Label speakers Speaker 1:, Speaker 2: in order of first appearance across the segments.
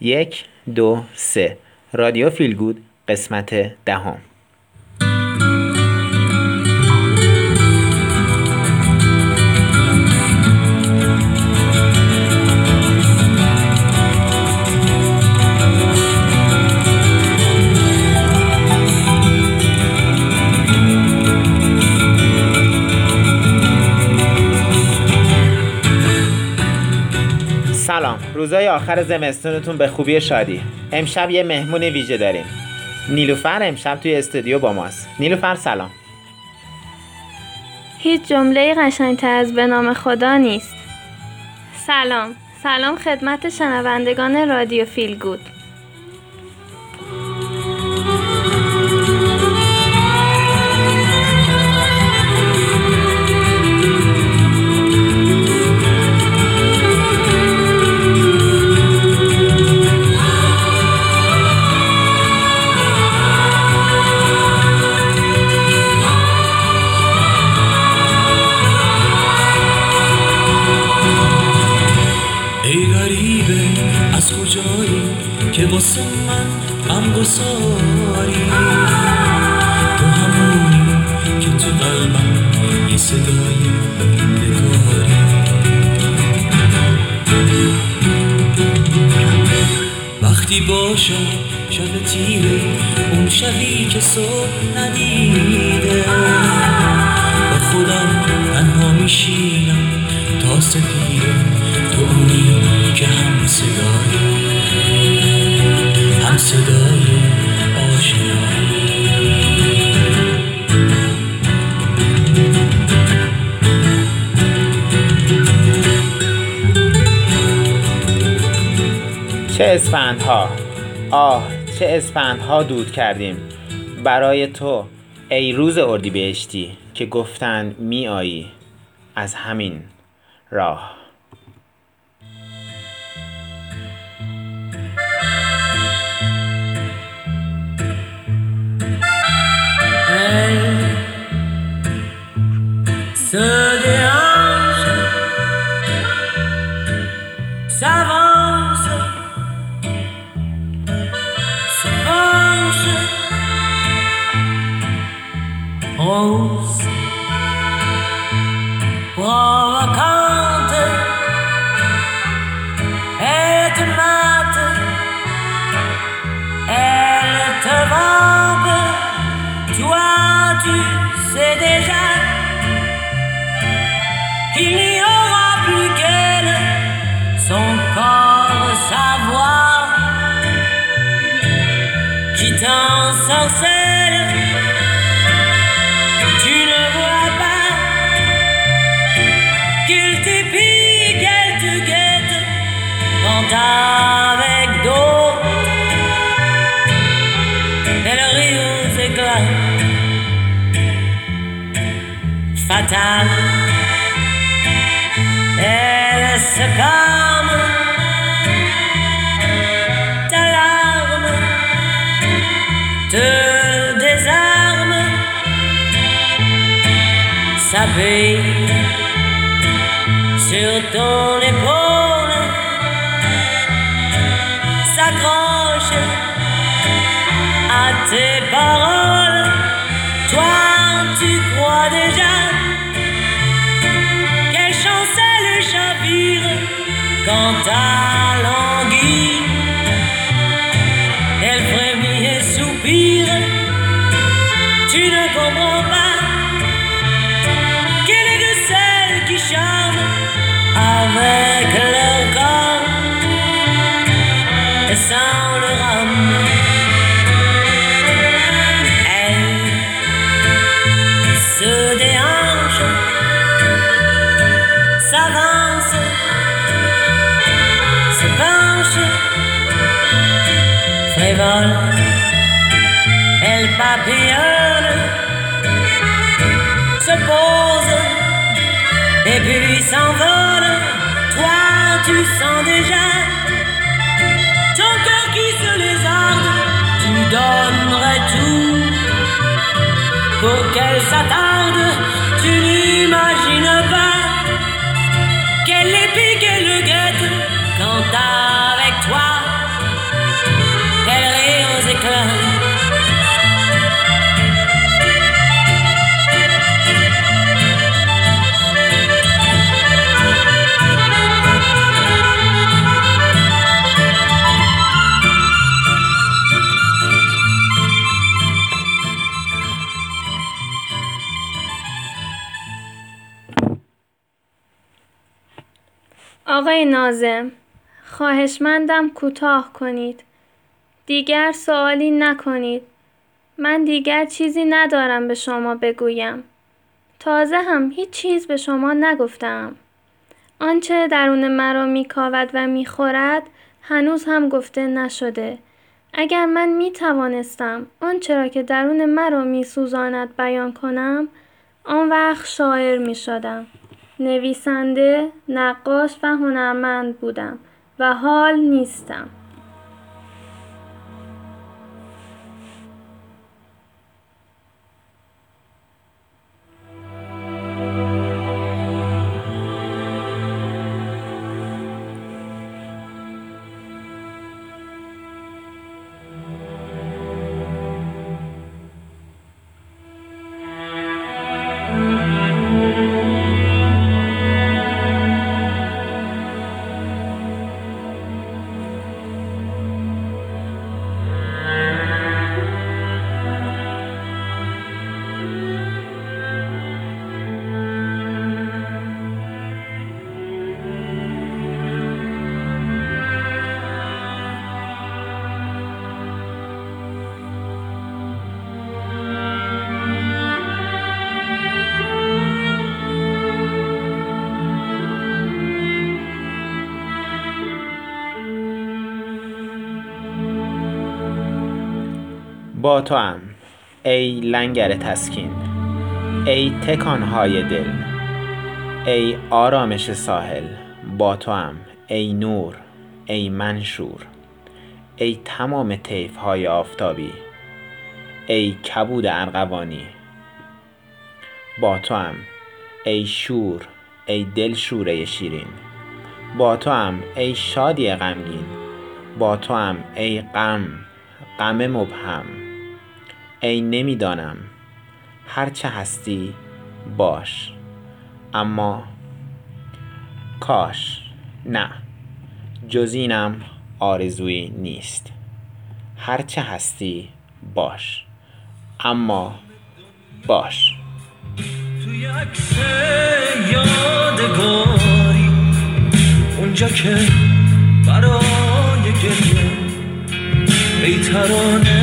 Speaker 1: یک دو سه. رادیو فیلگود قسمت دهم. سلام. روزای آخر زمستونتون به خوبی شادی. امشب یه مهمون ویژه داریم. نیلوفر امشب توی استودیو با ماست. نیلوفر سلام.
Speaker 2: هیچ جمله قشنگتر از به نام خدا نیست. سلام. سلام خدمت شنوندگان رادیو فیل
Speaker 3: وقتی باشم شب تیره اون شبی که صبح ندیده. با خودم تنها میشینم تا سپیده تو اونی که هم صدای هم صدای
Speaker 1: چه اسفندها؟ آه چه اسفندها دود کردیم. برای تو ای روز اردیبهشتی که گفتن می آیی از همین راه.
Speaker 3: Elle se calme. Ta larme te désarme. Sa paix sur ton épaule s'accroche à tes paroles. Toi, tu crois déjà Quand alors elle papillonne, se pose et puis s'envole. Toi, tu sens déjà ton cœur qui se lézarde, tu donnerais tout pour qu'elle s'attarde. Tu n'imagines
Speaker 2: آقای نازم خواهشمندم کوتاه کنید. دیگر سوالی نکنید. من دیگر چیزی ندارم به شما بگویم. تازه هم هیچ چیز به شما نگفتم. آنچه درون مرا میکاود و می‌خورد هنوز هم گفته نشده. اگر من می توانستم آنچه را که درون مرا می سوزاند بیان کنم آن وقت شاعر می شدم. نویسنده، نقاش و هنرمند بودم و حال نیستم.
Speaker 1: با تو هم ای لنگر تسکین ای تکانهای دل ای آرامش ساحل با تو هم ای نور ای منشور ای تمام طیف های آفتابی ای کبود ارغوانی. با تو هم ای شور ای دل شوره شیرین. با تو هم ای شادی غمگین. با تو هم ای غم غم مبهم. ای نمی‌دانم. هرچه هستی باش. اما کاش. نه جز اینم آرزویی نیست. هرچه هستی باش. اما باش.
Speaker 4: توی عکس یادگاری اونجا که برای گریه ای ترانه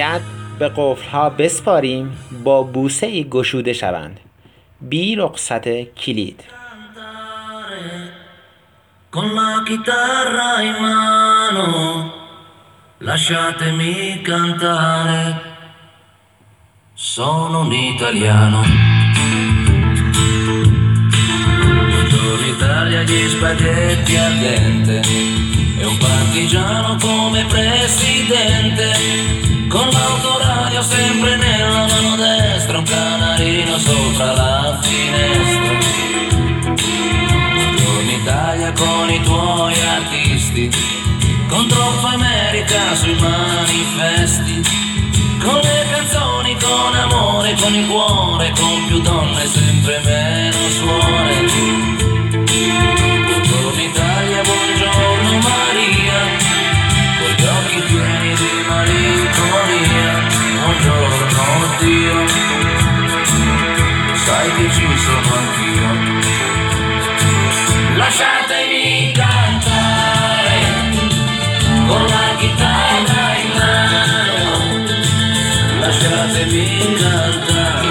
Speaker 1: باید به قفلها بسپاریم با بوسه ای گشوده شوند بی رخصت کلید
Speaker 4: con la chitarra in mano, lasciatemi cantare. Sono un italiano. Gli spaghetti al dente. E un partigiano come presidente. Con l'autoradio sempre nella mano destra, un canarino sopra la finestra. Buongiorno Italia con i tuoi artisti, con troppa America sui manifesti, con le canzoni, con amore, con il cuore, con più donne, sempre meno suore. Chitarra in mano, lasciatemi cantare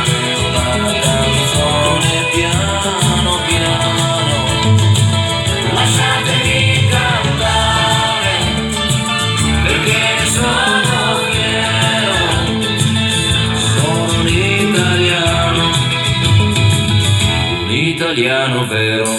Speaker 4: una canzone piano piano, lasciatemi cantare perché sono fiero, sono italiano, un italiano vero.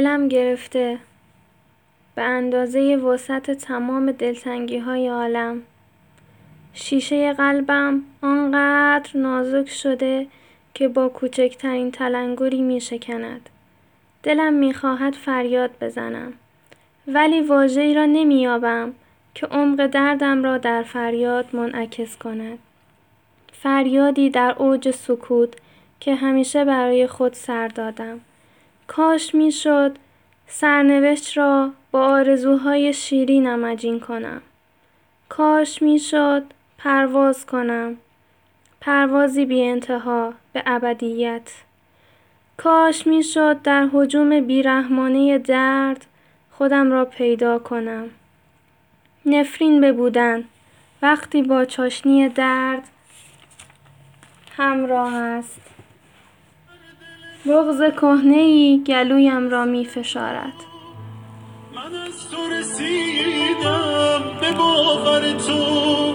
Speaker 2: دلم گرفته به اندازه وسعت تمام دلتنگی های عالم شیشه قلبم آنقدر نازک شده که با کوچکترین تلنگری می شکند. دلم می خواهد فریاد بزنم ولی واژه‌ای را نمییابم که عمق دردم را در فریاد منعکس کند. فریادی در اوج سکوت که همیشه برای خود سر دادم. کاش می‌شد سرنوشت را با آرزوهای شیرینم عجین کنم. کاش می‌شد پرواز کنم. پروازی بی انتها به ابدیت. کاش می‌شد در هجوم بیرحمانه درد خودم را پیدا کنم. نفرین ببودن وقتی با چاشنی درد همراه است. بغز کهنهای گلویم را می فشارد.
Speaker 5: من از تو رسیدم به باور تو.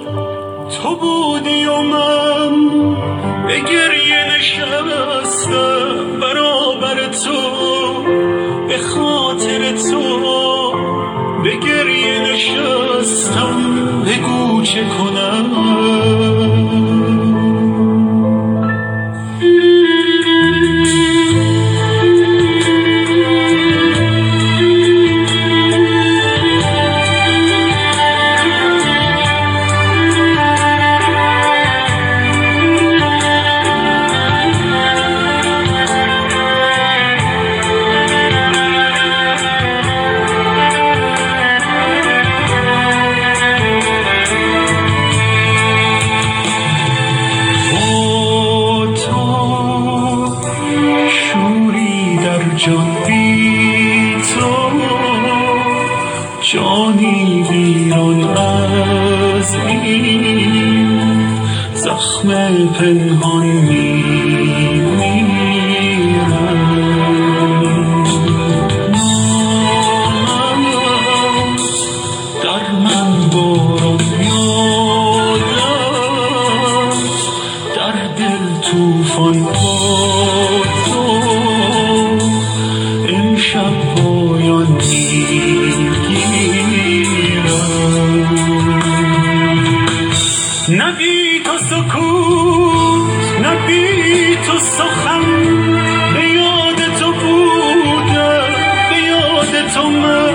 Speaker 5: تو بودی و من به گریه نشستم برابر تو. به خاطر تو به گریه نشستم. بگو چه کنم. بی تو جانی ویران از این زخم پنهان یاد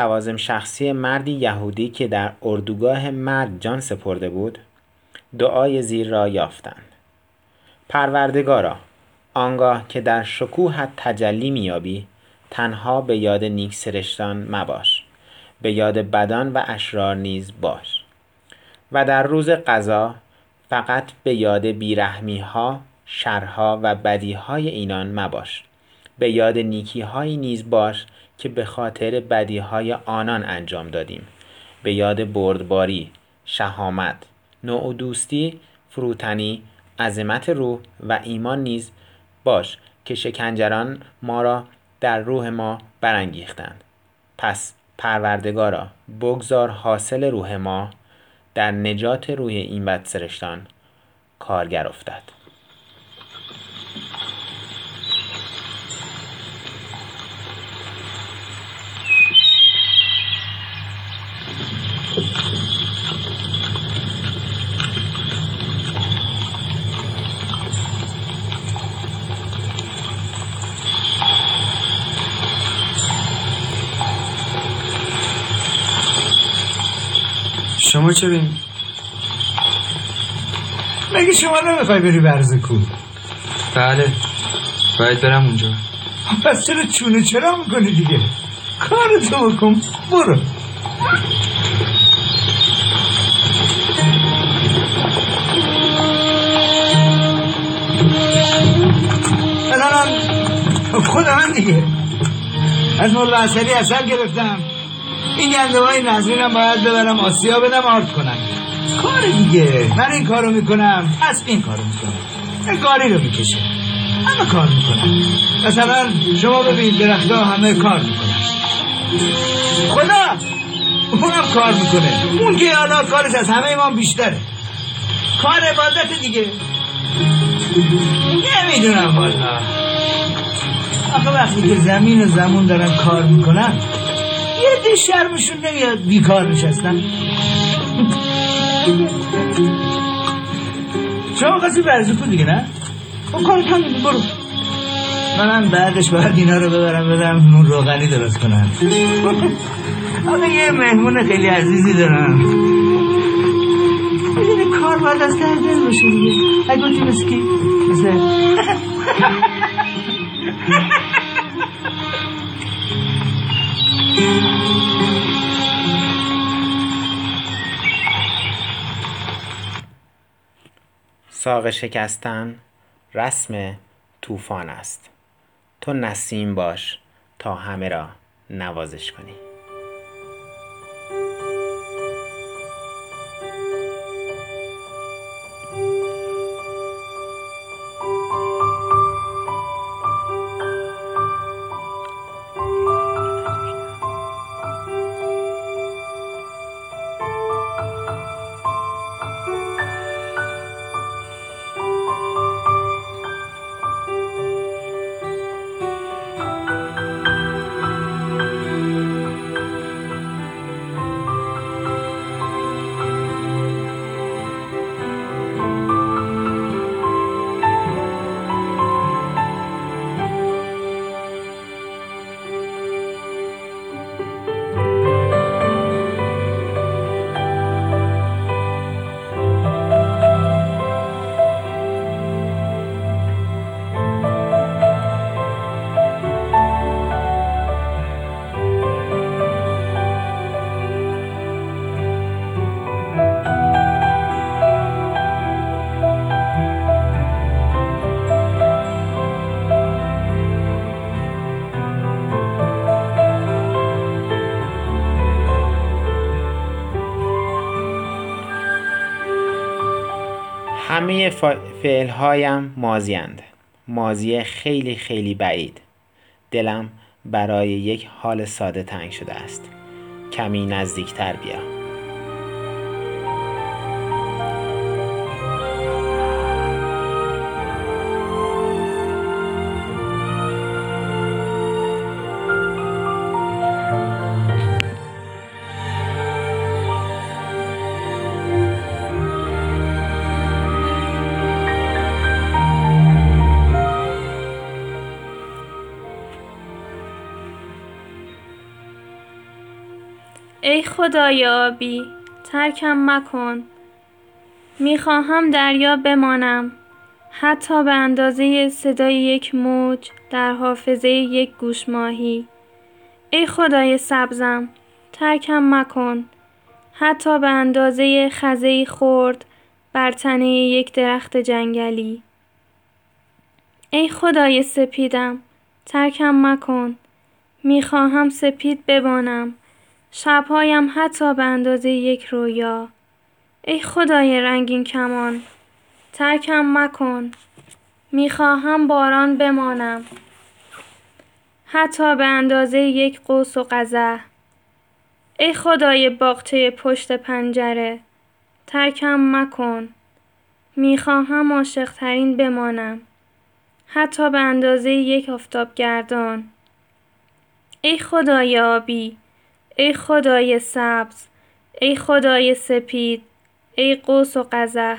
Speaker 1: لوازم شخصی مردی یهودی که در اردوگاه مرگ جان سپرده بود دعای زیر را یافتند. پروردگارا آنگاه که در شکوهت تجلی میابی تنها به یاد نیک سرشتان مباش. به یاد بدان و اشرار نیز باش. و در روز قضا فقط به یاد بیرحمی ها شرها و بدی های اینان مباش. به یاد نیکی هایی نیز باش که به خاطر بدی های آنان انجام دادیم. به یاد بردباری شهامت نوع دوستی فروتنی عظمت روح و ایمان نیز باش که شکنجران ما را در روح ما برانگیختند. پس پروردگارا بگذار حاصل روح ما در نجات روح این بدسرشتان کارگر افتد.
Speaker 6: شما چه بین؟ مگه شما نمی‌خوای بری برزکو
Speaker 7: بله باید برم اونجا.
Speaker 6: پس چرا چونه چرا می‌کنی دیگه؟ کارتو بکن برو. خودم هم دیگه. از مولا اصلی اثر گرفتم. این گنده های نظرینم باید ببرم آسیا بدم آرد کنم. کار دیگه. من این کارو می‌کنم پس این کارو می‌کنم. این کاری رو می‌کشه. همه کار می‌کنم مثلا شما ببین درختها همه کار می‌کنن. خدا! اونم کار می‌کنه. اون که حالا کارش از همه ما بیشتره. کار عبادت دیگه. نمی‌دونم والا. آخه وقتی که زمین و زمون دارن کار می‌کنن دی شرمشون نمیاد بیکار نشستن. شما قصی برزکو دیگه نه؟ خب کارت همینه برو. منم بعدش باید اینا رو ببرم بدم نون روغنی درست کنم آقا یه مهمون خیلی عزیزی دارم. می‌دونی کار باید از ته دل باشه دیگه. اگه گفتی مثل کی؟ مثل
Speaker 1: ساق شکستن رسم طوفان است. تو نسیم باش تا همه را نوازش کنی. همه فعل هایم ماضی اند. ماضی خیلی خیلی بعید. دلم برای یک حال ساده تنگ شده است. کمی نزدیکتر بیا.
Speaker 2: ای خدای آبی ترکم مکن. می‌خواهم دریا بمانم حتی به اندازه صدای یک موج در حافظه یک گوش ماهی ای خدای سبزم ترکم مکن. حتی به اندازه خزهی خورد بر تنه یک درخت جنگلی. ای خدای سپیدم ترکم مکن. می‌خواهم سپید بمانم شبهایم حتی به اندازه یک رویا. ای خدای رنگین کمان ترکم مکن. می‌خواهم باران بمانم. حتی به اندازه یک قوس و قزح. ای خدای باغچه پشت پنجره ترکم مکن. می‌خواهم عاشقترین بمانم. حتی به اندازه یک آفتابگردان ای خدای آبی ای خدای سبز ای خدای سپید ای قوس و قزح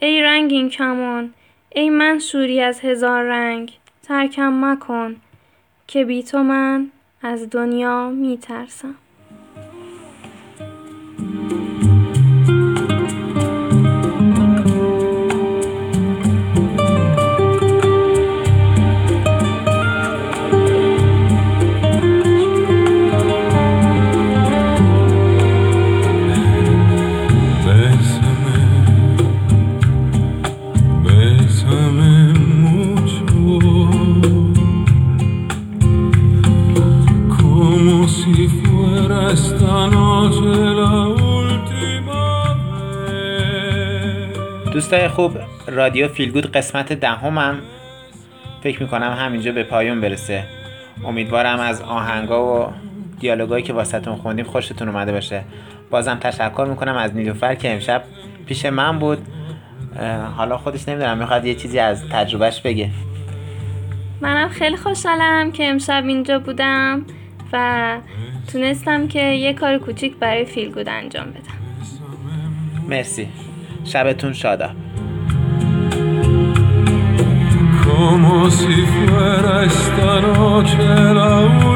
Speaker 2: ای رنگین کمان ای منشوری از هزار رنگ ترکم مکن که بی تو من از دنیا می ترسم.
Speaker 1: دوستای خوب رادیو فیلگود قسمت دهمم فکر می‌کنم همینجا به پایان برسه. امیدوارم از آهنگا و دیالوگایی که واسهتون خوندیم خوشتون اومده باشه. بازم تشکر می‌کنم از نیلوفر که امشب پیش من بود. حالا خودش نمی‌دونم می‌خواد یه چیزی از تجربهش بگه.
Speaker 2: منم خیلی خوشحالم که امشب اینجا بودم. و تونستم که یه کار کوچیک برای فیلگود انجام بدم.
Speaker 1: مرسی. شبتون شاداب
Speaker 8: Como si fuera esta noche la